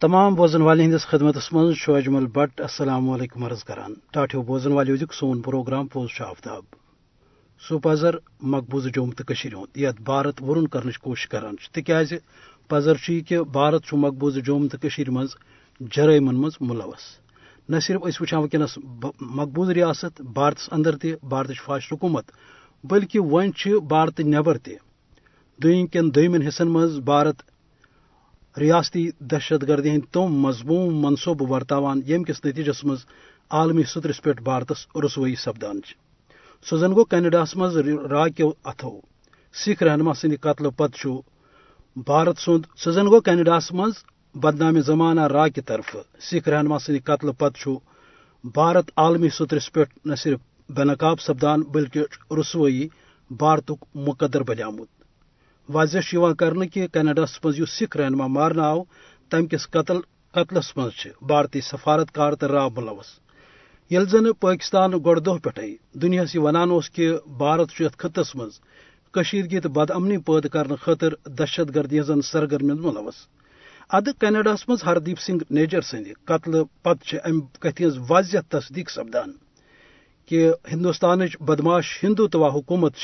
تمام بوزن والے ہندس خدمت من اجمل بٹ، السلام علیکم عرض کران۔ ٹاٹو بوزن والو دک سون پروگرام پوز آفتاب۔ سو پزر مقبوضہ جوم تو ہند یت بھارت ورن کرنچ کوشش کران تکیاز پزر یہ کہ بھارت مقبوضہ جوم تو من جرائمن مز ملوث۔ نہ صرف اس وچان ونکس مقبوض ریاست بھارتس اندر تہ بھارت فاش حکومت، بلکہ ون بھارت نبر تہ دن کن دمن حصن مز، بھارت ریاستی دہشت گردی ہند تم مضموم منصوبہ ورتان یم کس نتیجس مز عالمی سترس پہ بھارتس رسوئی سپدان سہ زن گو کینیڈاس مز راکو اتھو۔ سکھ رہنما سند قتل پتہ بھارت سند سہ زن گو کینیڈاس مز بدنام زمانہ را کی طرف۔ سکھ رہنما سند قتل پتہ بھارت عالمی سترس پہ نہ صرف بے نقاب سپدان بلکہ رسوئی بھارتک مقدر بنیامت واضح کرنے کہ کینیڈاس مز سکھ رہنما مارنا آو تم کس قتل قتلس مز بھارتی سفارت کار تو را ملوث۔ یل زن پاکستان گۄڈٕ دۄہ پٮ۪ٹھے دُنیاہس یہ ونان کہ بھارت چھُ یتھ خطس منٛز کشیدگی تہٕ بد امنی پٲدٕ کرنہٕ خٲطرٕ دہشت گردی ہٕنزن سرگرمی ملوث۔ ادٕ کینیڈاہس منٛز ہردیپ سنگھ نیجر سٕنٛدِ قتلہٕ پتہٕ چھِ امہِ کتھِ ہٕنٛز واضح تصدیق سپدان کہ ہندوستانٕچ بدماش ہندو توا حکومت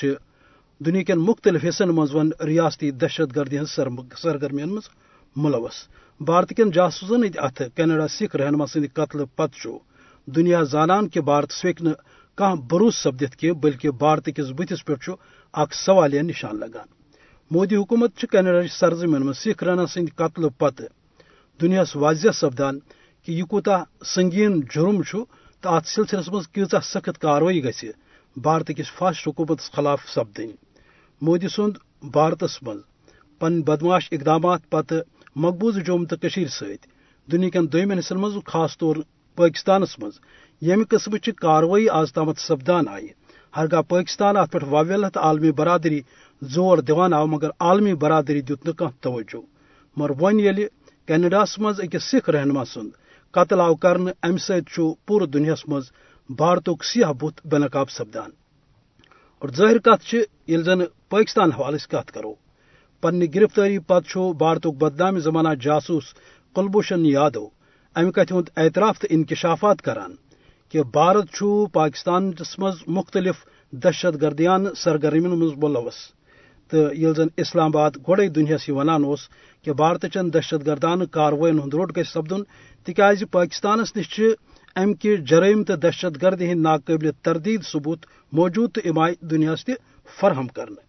چھِ دنیا مختلف حصن منٛز ون ریاستی دہشت گردی ہٕنٛز سرگرمین منٛز ملوث۔ بھارت کٮ۪ن جاسوٗسن ہٕنٛدۍ اتھٕ کینیڈا سکھ رہنما سٕنٛدِ قتلہٕ پتہٕ دنیا زانان کہ بھارت ہیٚکہِ نہٕ کانٛہہ بروس سپدِتھ کینٛہہ بلکہ بھارت کس بتس پہ اخ سوالیہ نشان لگان۔ مودی حکومت کینیڈا سرزمین میں سکھ رہنا سند قتل پتہ دنیاس واضح سپدان کہ یہ کوتہ سنگین جرم تو ات سلسلس مز کیژہ سخت کاروی گھ بھارت کس فاسٹ حکومت خلاف سپدن مودی سند بھارتس مز پن بدماش اقدامات پتہ مقبوض جوم تو ست دنیا کن دمن حصن مز خاص طور پاکستانس مز یم قسم کاروی آز تام سپدان آئی ہرگاہ پاکستان ات پہ واویلا تو عالمی برادری زور دان آو، مگر عالمی برادری دت نہ توجہ۔ مگر ون یل کینیڈاس مز اکس سکھ رہنما سند قتل آو کر ام ست پور دنیا مز بھارتک سیاہ بت بے نقاب سپدان۔ اور ظاہر کت یل زن پاکستان حوالہ کت کرو پنہ گرفتاری پتہ بھارتک بدنام زمانہ جاسوس کلبھوشن یادو، امہ کتھ ہند اعتراف تو انکشافات کران کہ بھارت پاکستان مز مختلف دہشت گردیان سرگرمین مز ملوث۔ تو یل زن اسلام آباد گوڑے دنیا ونان اس کہ بھارت چن دہشت گردان کاروائن ہند روٹ گھ سپدن، تکیاز پاکستانس نش ام کی جرائم تو دہشت گردی ہند ناقابل تردید ثبوت موجود تو ام آئی دنیا تہ فراہم کرنے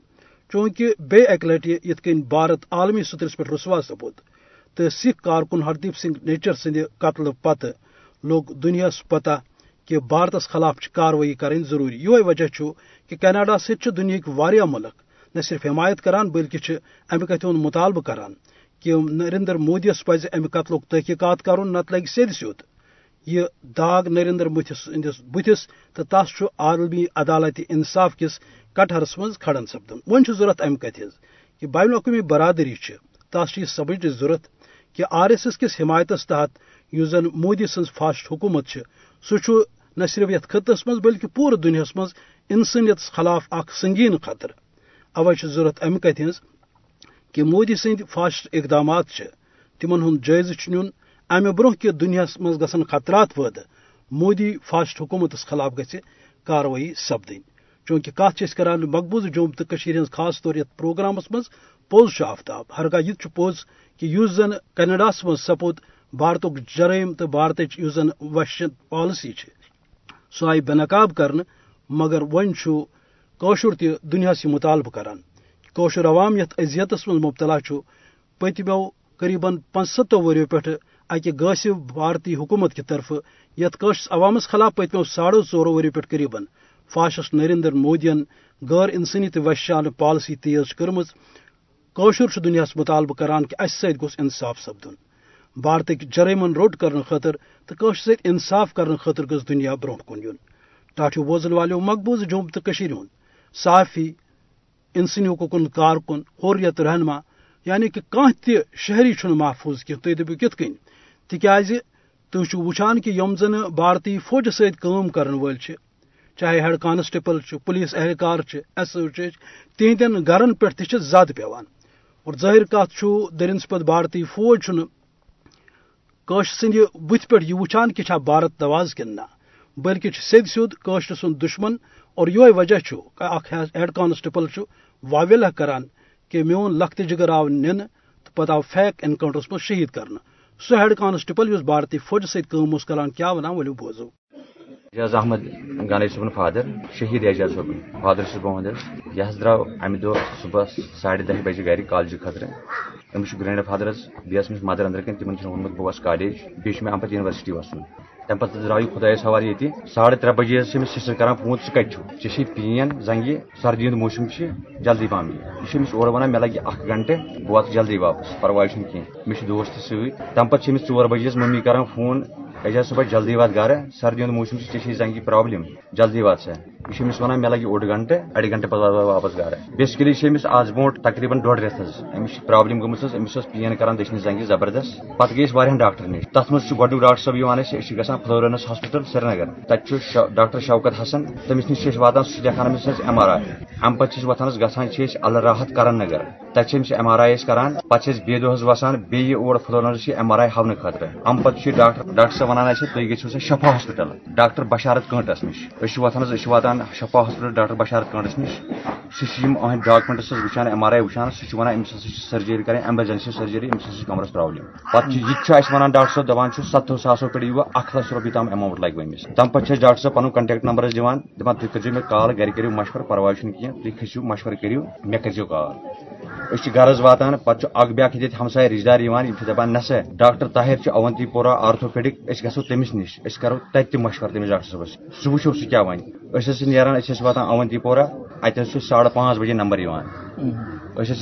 چونکہ بے اک لٹہ یت کن بھارت عالمی سطرس پہ رسوا سپود تو سکھ کارکن ہردیپ سنگھ نیچر سند قتل پتہ لوگ دنیا پتہ کہ بھارتس خلاف کاروی کریں ضروری۔ یہ وجہ کہ کینیڈا ست دنیا واریاہ ملک۔ نہ صرف حمایت کران بلکہ امہ کتھ ہند مطالبہ کران کہ نریندر مودیس پز امہ قتل تحقیقات کرن نت لگہ سید سیود یہ داغ نریندر مودی سندس بتس تو تس عالمی عدالت انصاف کس کٹہرس من کھڑن سپدن۔ ون ضرورت امہ کتھ کہ بین الاقوامی برادری تس یہ سمجھ ضرورت کہ آر ایس ایس کس حمایتس تحت اس زن مودی سن فاسٹ حکومت سہ نہ صرف یت خطس مز بلکہ پور دنیا مز انسانیت خلاف اخ سنگین خطر۔ اوے ضرورت امہ کت ہز کہ مودی سند فاسٹ اقدامات تمن ہند جائزہ نیون امہ برہ کہ دنیا مز گھن خطرات پید مودی فاسٹ حکومتس خلاف گھ کاروی سپدن چونکہ کت کران مقبوض جوم تو ہز خاص طور یت پروگرامس مز پوز آفتاب۔ ہرگاہ یہ پوز کہ اس زن کینیڈاس مز سپود بھارتک جرائم تو بھارت اس زن وشن پالسی سہ آئی بے نقاب کرنے مگر ون کوشر تہ دنیا مطالبہ کران۔ کوشر عوام یت اذیتس من مبتلا پتمو قریباً پانچستو وریو پہ اکہ غاصب بھارتی حکومت کی طرف یت عوامس خلاف پتمو ساڑو ژورو وریو پہ قریباً۔ فاشس نریندر مودین غیر انسانی تو وحشانہ پالسی تیز کرم کوشر دنیا مطالبہ کران کہ اس ست گوس انصاف سپدن۔ بھارتک جرائمن روٹ کرنے خاطر تو ست انصاف کرنے خاطر گز دنیا برو کن یون ٹاٹو بوزن والو مقبوض جوم تو ہند صافی انسانی حقوقن کارکن، حریت رہنما یعنی کہ کان تہ شہری محفوظ کی تھی دپو کت کن تکیاز تھی وچان کہ یم زن بھارتی فوج ست کرن ول چاہے ہیڈ کانسٹیبل پولیس اہلکار ایس ایچ ایچ تہندین گرن پہ زد پیوان۔ اور ظاہر کت درنس پت بھارتی فوج کاشر سند بت پہ یہ وچان کہ بھارت نواز کن نا بلکہ سید سیود کاشر سن دشمن۔ اور یہ وجہ اخ ہیڈ کانسٹیبل واویلا کران کہ میون لخت جگر آو نن تو پتہ آو فیک انکاؤنٹرس مز شہید کرنا سہ ہیڈ کانسٹیبل اس بھارتی فوج ست کران کیا ونان ولو بوزو؟ اعجاز احمد گانے صبن فادر، شہید اعجاز صبن فادر سے بہت یہ درو امہ دہ صبح ساڑھے دہ بجے گھر کالج خطر امس گرینڈ فادر بیس مس مدر اندر کن تمہ وونمت بہ وس کالج بیس مے ام پہ یونیورسٹی وسن۔ تمہ پتہ درٛاو یہِ خۄدایس یہ ساڑھے ترے بجے حظ چھِ أمِس کران فون ثہ کتہِ چھُ پین زنگہ سردی ہند موسم جلدی پہم یہ یہِ چھِ ونان مے لگہ اخ گنٹہٕ بہ وات جلدی واپس پرواے چھُنہٕ کینٛہہ دوست تہِ سۭتۍ تمہِ پتہٕ چھِ بجے ممی کران فون اعجاز صبح جلدی وات گھر سردی ہند موسم سے ٹھیک زنگی پرابلم جلدی وات سا یہ ونان مے لگہ اوڑ گنٹہ اڑ گنٹہ پتہ وات واپس گھر بیسکلی امس آز برونٹ تقریباً ڈوڑ رٮ۪تھ حظ امس پرابلم گٔمٕژ حظ أمِس ٲس پین کران دٔچھنہِ زنگہِ زبردست۔ پتہٕ گٔے أسۍ واریاہن ڈاکٹر نِش تتھ منٛز چھُ گۄڈنیُک ڈاکٹر صٲب یِوان اَسہِ أسۍ چھِ گژھان فلورنس ہاسپٹل، سرینگر۔ تتہِ چھُ ڈاکٹر شوکت حسن تٔمِس نِش چھِ أسۍ واتان سُہ چھُ لیکھان أمِس أسۍ ایم آر آی امہِ پتہٕ چھِ أسۍ وۄتھان حظ گژھان چھِ أسۍ اللہ راحت کرن نگر۔ تتہِ چھِ أمِس ایم آر آی أسۍ کران پتہٕ چھِ أسۍ بیٚیہِ دۄہ حظ وسان بیٚیہِ اور فلورنس چھِ ایم آر آی ہاونہٕ خٲطرٕ امہِ پتہٕ چھُ ڈاکٹر ڈاکٹر صٲب ونان اَسہِ تُہۍ گٔژھِو سا شفا ہاسپٹل۔ ڈاکٹر بشارت کٲنٹس نش أسۍ واتان حظ أسۍ چھِ واتان شفا ہاسپٹل ڈاکٹر بشارت کٲنٹس نش سُہ چھِ یِم أہٕنٛدۍ ڈاکمنٹس حظ وٕچھان ایم آر آی وٕچھان سُہ چھُ ونان أمِس ہسا چھِ سرجری کرٕنۍ ایمرجنسی سرجری أمِس ہسا چھِ کمرس پرابلم پتہٕ چھُ یہِ تہِ چھُ اَسہِ ونان ڈاکٹر صٲب دپان چھُ ستو ساسو پٮ۪ٹھ ییٖوٕ اکھ لچھ رۄپیہِ تام ایماوُنٹ لگہِ أمِس تمہِ پتہٕ چھِ ڈاکٹر صٲب پنُن کنٹیکٹ نمبر حظ دِوان دپان تُہۍ کٔرزیٚو مےٚ کال گرِ کٔرِو مشور پرواے چھُنہٕ کینٛہہ تُہۍ کھٔسِو مشور کٔرِو مےٚ کٔرزیٚو کال أسۍ چھِ حظ واتان پتہٕ چھُ اکھ بیاکھ ییٚتہِ ہمساے رشتہٕ دار یِوان یِم چھِ دپان نسا ڈاکٹر طاہر چھُ اونتی پورہ آرتھوپیڈک أسۍ گژھو تٔمِس نِش أسۍ کرو تتہِ تہِ مشور تٔمِس ڈاکٹر صٲبس سُہ وٕچھو سُہ کیاہ ونہِ نیران أسۍ واتان اونتی پورہ اتن حظ چھُ ساڑٕ بجے نمبر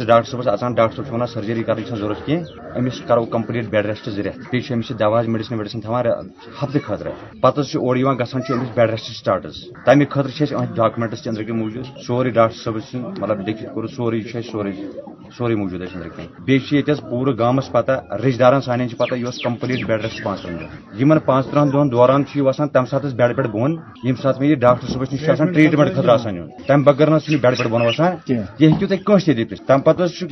ڈاکٹر صٲبس اژان ڈاکٹر چھُ ونان سرجری چھنہٕ ضروٗرت کینٛہہ أمِس کرو کمپلیٖٹ بیڈ ریسٹ زٕ رٮ۪تھ بیٚیہِ چھِ أمِس دوا میڈِسن ویڈِسن تھاوان ہفتہٕ پتہٕ حظ چھُ اورٕ چھُ أمِس بیڈ ریسٹ سٹاٹ حظ تمہِ أہٕنٛدۍ ڈاکمنٹس تہِ أنٛدرٕ کِنۍ موٗجوٗد۔ سورُے ڈاکٹر سُنٛد مطلب سورُے چھُ اَسہِ سورُے سورُے موٗجوٗد چھِ ییٚتہِ حظ پوٗرٕ گامس پتہ رشتہٕ دارن چھِ پتہ یہِ کمپلیٖٹ بیڈ ریسٹ ترٕٛہن دۄہن یِمن پانٛژھ ترٕٛہن دۄہن دوران وسان تمہِ ساتہٕ حظ بیڈ پٮ۪ٹھ بۄن ییٚمہِ ساتہٕ مےٚ یہِ ڈاکٹر صٲبس نِش چھُ آسان ٹریٖٹمنٹ آسان یُن تمہِ نہ چھُنہٕ بیڈ پٮ۪ٹھ بۄن وسان یہِ تُہۍ کٲنٛسہِ تہِ دِتھ تم پت گا چھُ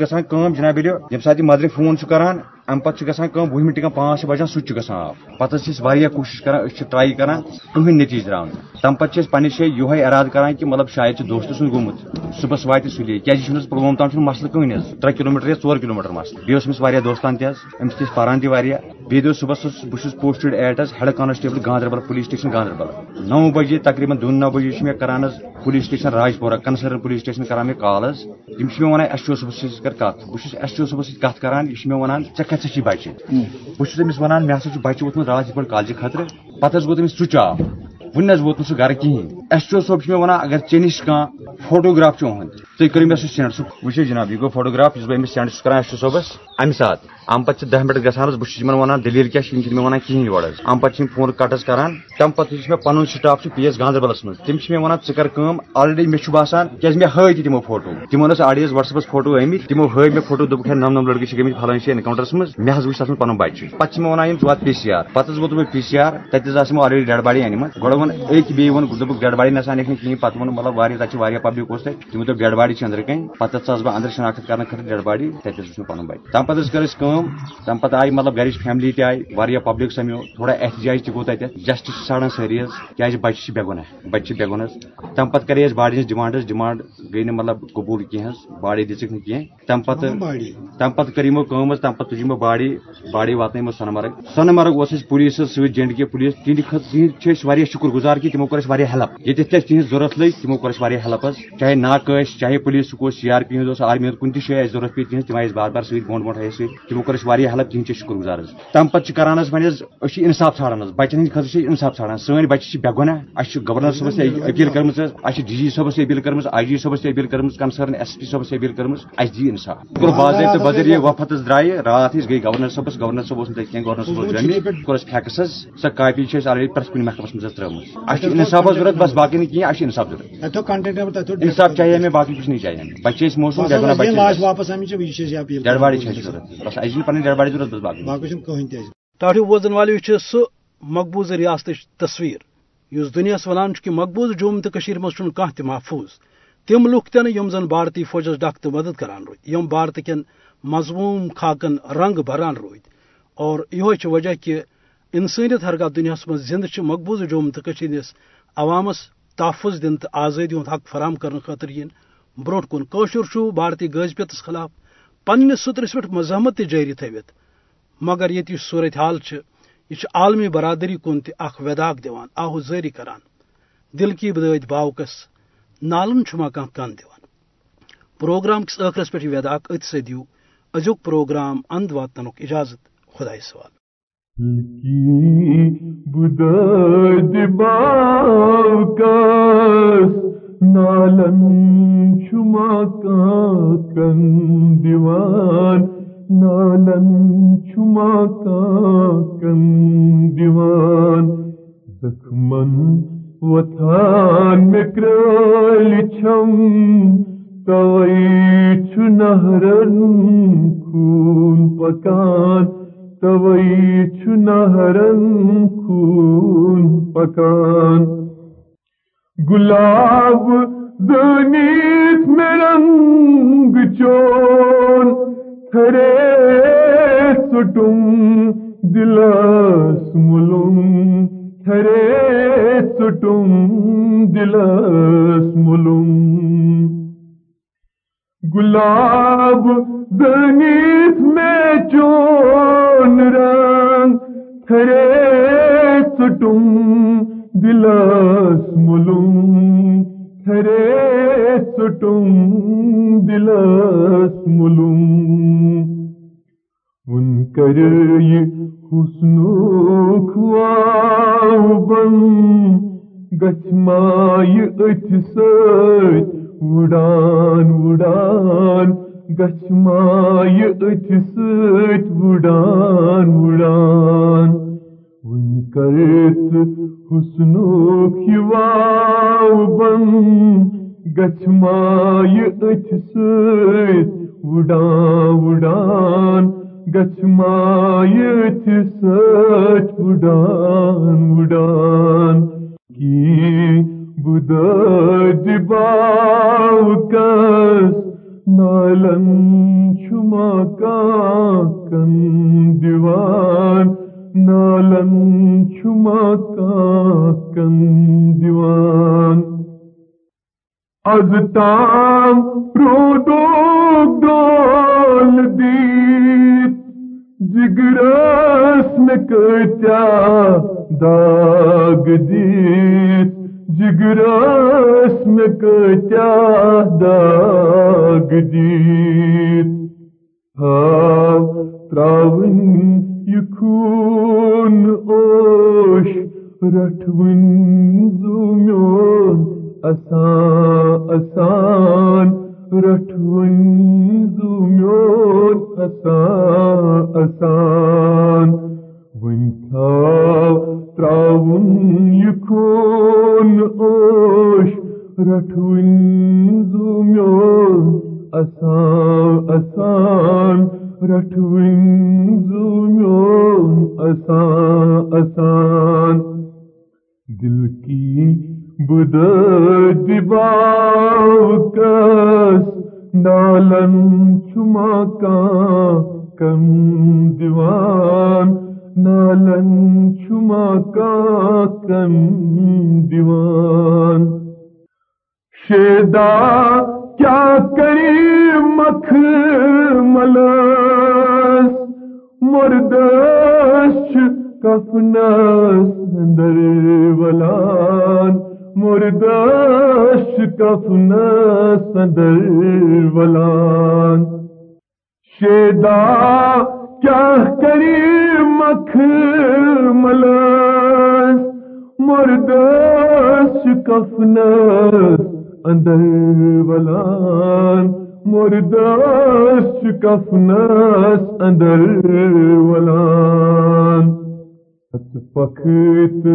جناب علی ییٚمہِ ساتہٕ یہِ مدرِ فون چھُ کران امہِ پتہٕ چھُ گژھان کٲم وُہ مِنٹہِ پانٛژھ چھِ بجان سُہ تہِ چھُ گژھان آف۔ پتہٕ حظ چھِ أسۍ واریاہ کوٗشِش کران، أسۍ چھِ کران کٕہٕنۍ نٔتیٖجہٕ درٛاو نہٕ تمہِ پتہٕ چھِ أسۍ پننہِ جایہِ یِہوے کران کہِ مطلب شاید چھُ دوستہٕ سُنٛد گوٚمُت۔ صبحس واتہِ سُلے کیازِ یہِ چھُنہٕ حظ پُلووم تام چھُنہٕ مسلہٕ کٕہٕنۍ حظ۔ ترٛےٚ یا ژور کِلوٗ میٖٹر مسلہٕ۔ بیٚیہِ اوس أمِس واریاہ دوستان تہِ حظ، أمِس تہِ ٲسۍ پران تہِ واریاہ۔ بیٚیہِ دۄہ اوس، بہٕ چھُس پوسٹڈ ایٹ حظ head constable Ganderbal police station Ganderbal. نو بجے تقریباً دۄن نو بجے چھِ مےٚ کران حظ police station Rajpora, concern police station کران مےٚ کال حظ۔ یِم چھِ مےٚ ونان ایس ٹی او صٲبس سۭتۍ کر کتھ۔ بہٕ چھُس ایس ٹی او صٲبس سۭتۍ کتھ کران، یہِ چھُ مےٚ ونان ژےٚ کتہِ چھِ بچہِ بہٕ چھُس أمِس ونان مےٚ ہسا چھُ بچہِ ووتمُت یِتھ پٲٹھۍ کالجہِ خٲطرٕ پتہٕ حظ گوٚو تٔمِس سُچ آف وُنہِ حظ ووت نہٕ سُہ گرٕ کِہینۍ ایس او صٲب چھُ مےٚ ونان اگر ژےٚ نِش کانٛہہ فوٹوگراف چھُ اُہُنٛد تُہۍ کٔرِو مےٚ سُہ سینڈ سُہ وٕچھِو جناب یہِ گوٚو فوٹوگراف یُس بہٕ أمِس سینڈ چھُس کران ایس او صٲبس امہِ ساتہٕ امہِ پتہٕ چھِ دہ منٹ گژھان حظ بہٕ چھُس یِمن ونان دلیٖل کیاہ چھِ یِم چھِنہٕ مےٚ ونان کِہینۍ یورٕ حظ امہِ پتہٕ چھِ یِم فون کٹ حظ کران۔ تمہِ پتہٕ یُس مےٚ پنُن سٹاف چھُ پی ایس گاندربلس منٛز تِم چھِ مےٚ ونان ژٕ کر کٲم آلریڈی مےٚ چھُ باسان کیازِ مےٚ ہٲے تہِ تِمو فوٹو۔ تِمن ٲس آڈی حظ وٹس ایپس فوٹو آمٕتۍ تِمو ہٲے مےٚ فوٹو دوٚپُکھ ہے نم نم لڑکہٕ چھِ گٔمٕتۍ فلٲنۍ جایہِ انکاونٹرس منٛز مےٚ حظ وٕچھ تتھ منٛز پنُن بچہِ پتہٕ چھِ مےٚ ونان یِم ژٕ وات پی سی آر۔ پتہٕ حظ ووتُس بہٕ پی سی آر۔ تتہِ حظ آسہٕ یِمو آلریڈی ڈیڈ باڈی أنمٕژ گۄڈٕ ووٚن أکۍ بیٚیہِ ووٚن دوٚپُکھ ڈیڈ باڈی نسا انکھ نہٕ کِہینۍ پتہٕ ووٚن مطلب واریاہ پبلک تتہِ تِمو دوٚپ ڈیڈ باڈی چھِ أنٛدرٕ کَنۍ پتہٕ حظ ژاس بہٕ انٛدر شناخت کرنہٕ خٲطرٕ ڈیڈ باڈی وٕچھ مےٚ پنُن بچہِ تمہِ پتہٕ کٔر تمہِ پتہٕ آیہِ مطلب گرِچ فیملی تہِ واریاہ پبلک سمیو تھوڑا احتجاج تہِ گوٚو تتٮ۪تھ جسٹس چھِ ژھانڈان سٲری حظ کیازِ بچہِ بے گۄناہ بچہِ بے گۄناہ حظ تمہِ پتہٕ کرے باڈی ہٕنٛز ڈِمانڈ ڈِمانڈ نہٕ مطلب قبوٗل حظ باڈی کینٛہہ تمہِ پتہٕ تمہِ پتہٕ کٔر یِمو کٲم حظ تمہِ پتہٕ تُج یِمو باڈی باڈی یِمو سۄنہٕ مرگ۔ سۄنہٕ مرگ سۭتۍ جے اینڈ کے پُلیٖس تِہنٛدِ واریاہ شُکر گُزار کہِ تِمو واریاہ ہیلپ ییٚتٮ۪تھ تہِ اَسہِ تِہنٛز ضوٚرتھ لٔگۍ، تِمو کوٚر اَسہِ واریاہ ہیلپ حظ چاہے ناکہٕ ٲسۍ چاہے پُلیٖسُک اوس سی آر پی ہُنٛد اوس، آرمی ہُنٛد، کُنہِ تہِ جایہِ اَسہِ ضوٚرتھ پیٚیہِ تِہنٛز، تِم آیہِ اَسہِ بار بار سۭتۍ برونٛٹھ برونٛٹھ آیہِ اَسہِ سۭتۍ، تِمو کوٚر اَسہِ واریاہ ہیلپ تِہنٛدۍ چھِ شُکر گُزار حظ۔ تمہِ پتہٕ چھِ کران حظ وۄنۍ حظ، أسۍ چھِ اِنصاف ژھانڈان حظ، بچن ہٕنٛدِ خٲطرٕ چھِ اِنصاف ژھانڈان سٲنۍ بچہِ چھِ بے گۄناہ اَسہِ چھُ گورنر صٲبس تہِ أپیٖل کٔرمٕژ حظ اَسہِ چھِ ڈی جی صٲبس تہِ أپیٖل کٔرمٕژ، آی جی صٲبس تہِ أپیٖل کٔرمٕژ ایس پی صٲبس تہِ أپیٖل کٔرمٕژ، اَسہِ دِیہِ اِنصاف۔ کوٚر باضٲبطہٕ بدریہِ وفت حظ درٛایہِ، راتھ گٔے گورنر صٲبس، گورنر صٲب اوس نہٕ کینٛہہ، گورنر صٲب اوس جمہِ کوٚر اَسہِ فیکٕس حظ، سۄ کاپی چھِ آلریڈی پرٛٮ۪تھ کُنہِ محکمس منٛز حظ ترٲومٕژ۔ اَسہِ چھُ بس باقٕے نہٕ کینٛہہ اَسہِ چھُ اِنصاف اِنصاف چاہیے مےٚ باقٕے کچھ نہیں چاہیے ہمیں۔ بچے ٲسۍ موسم ڈیڈ باڈی چھِ اَسہِ ضوٚرتھ بس ڈیڈ باڈی ضوٚرتھ بس باقٕے ٹاٹھیو بوزن والو یہ سہ مقبوض ریاست تصویر۔ اس دنیاس ونان کہ مقبوض جوم تو مز کھانا تہ محفوظ۔ تم لوک تہ یم زن بھارتی فوجس ڈک تو مدد کران رود یم بھارت کن مضموم خاکن رنگ بران رود اور یہ وجہ کہ انسانیت ہرگاہ دنیا من زند مقبوض جوم تو ہندس عوامس تحفظ دن تو آزادی ہند حق فراہم کرنے خاطر ین۔ بروٹ کن قشر بھارتی غذبیتس خلاف پنس سترس پہ مزاحمت تہ جاری تھوت مگر یہ صورت حال یہ عالمی برادری کن تہ وداق دان آہو کران۔ دل کی بدعت باوکس نالن چھما کان کن دان پروگرام کس ٲخرس پہ وداق ات سدیو ازیک پروگرام اند واتن اجازت۔ خدا سوال نالن چھما کن دیوان، نالن چھما کن دیوان۔ زخمن وتھان مکرال چھم توئی چھ نہرن خون پکان۔ توئی چھ نہرن خون پکان۔ گلاب دنیت میں رنگ چون، تھرے سٹم دلس ملم۔ تھرے سٹم دلس ملم۔ گلاب دنیت میں چون رنگ تھرے سٹم دلس ملوم تھرے سٹم دلس ملوم ان کر یہ حسن خواہ بن گچمائی ات ست وڑان وڑان گچمائی ات ست وڑان وڑان ون کرت حسنوک واو بن گچمائی اچھ سیت وڈان وڈان گچمائی اچھ سیت وڈان وڈان کی بدد باو کس نالن چھما کا کن دیوان، نالن چھما کن دیوان۔ از تام پرو دول دیت جگرس میں کتیا داغ دیت۔ جگرس میں کتیا داغ دیت ہاں تراون خون اوش رٹون زومیون اسان اسان رٹون بد دباؤ نالن چھما کا کم دیوان، نالن چھما کا کم دیوان۔ شیدا کیا کری مکھ ملس، مردش کفنس اندر ولان۔ مردش کفنس اندر ولان۔ شیدا کیا کری مکھ ملس مردش کفنس اندر ولان۔ مرداس کفناس اندر ولان۔ پخت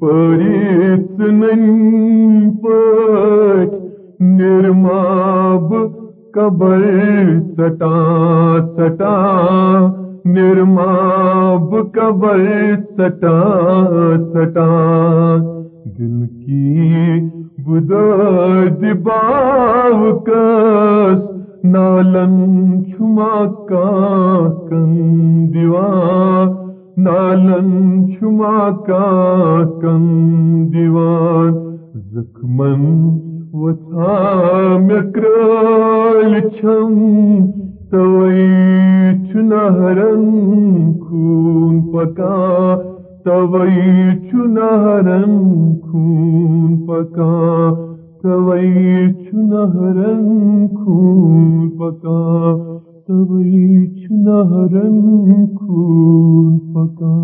پریت نن پٹ نرماب قبر سٹا سٹا، نرماب قبر سٹا سٹا۔ دل کی بدد باوکس نالن چھما کا کن دیوان نالن چھما کا کن دیوان، زخمن وتھا مکرال چھم، توئی چنہرن خون پکا، توئی چنہرن خون پکا، توئی چنہرن خون پکا۔ توئی چنہرن خون پکا